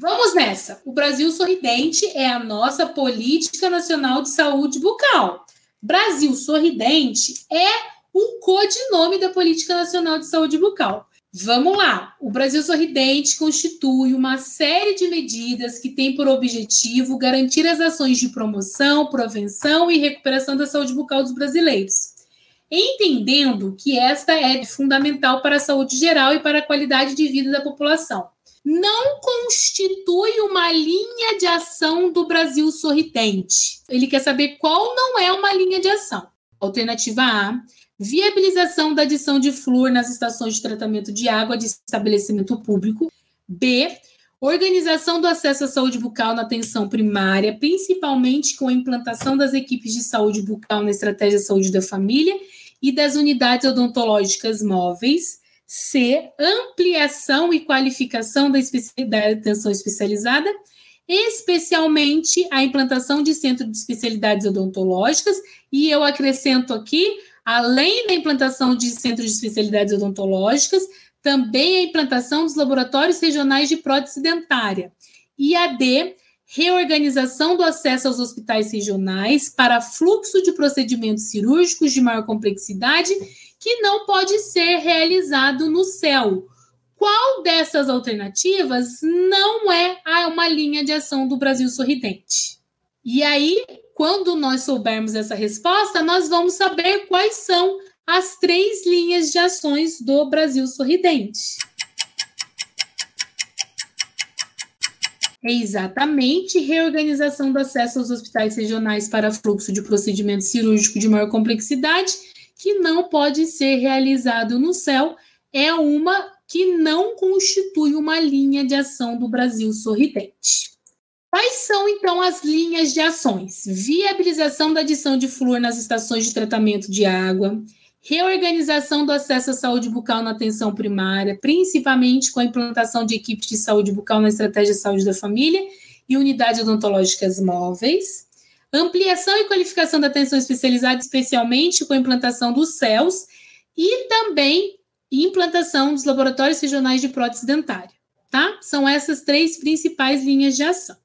Vamos nessa. O Brasil Sorridente é a nossa política nacional de saúde bucal. Brasil Sorridente é um codinome da Política Nacional de Saúde Bucal. Vamos lá. O Brasil Sorridente constitui uma série de medidas que tem por objetivo garantir as ações de promoção, prevenção e recuperação da saúde bucal dos brasileiros. Entendendo que esta é fundamental para a saúde geral e para a qualidade de vida da população. Não constitui uma linha de ação do Brasil Sorridente. Ele quer saber qual não é uma linha de ação. Alternativa A viabilização da adição de flúor nas estações de tratamento de água de estabelecimento público. B. Organização do acesso à saúde bucal na atenção primária, principalmente com a implantação das equipes de saúde bucal na estratégia de saúde da família e das unidades odontológicas móveis. C. Ampliação e qualificação da, da atenção especializada, especialmente a implantação de centros de especialidades odontológicas. E eu acrescento aqui além da implantação de centros de especialidades odontológicas, também a implantação dos laboratórios regionais de prótese dentária. E a D, reorganização do acesso aos hospitais regionais para fluxo de procedimentos cirúrgicos de maior complexidade que não pode ser realizado no céu. Qual dessas alternativas não é uma linha de ação do Brasil Sorridente? E aí, quando nós soubermos essa resposta, nós vamos saber quais são as três linhas de ações do Brasil Sorridente. Exatamente reorganização do acesso aos hospitais regionais para fluxo de procedimento cirúrgico de maior complexidade, que não pode ser realizado no céu, é uma que não constitui uma linha de ação do Brasil Sorridente. Quais são, então, as linhas de ações? Viabilização da adição de flúor nas estações de tratamento de água, reorganização do acesso à saúde bucal na atenção primária, principalmente com a implantação de equipes de saúde bucal na estratégia de saúde da família e unidades odontológicas móveis, ampliação e qualificação da atenção especializada, especialmente com a implantação dos CELS e também implantação dos laboratórios regionais de prótese dentária, tá? São essas três principais linhas de ação.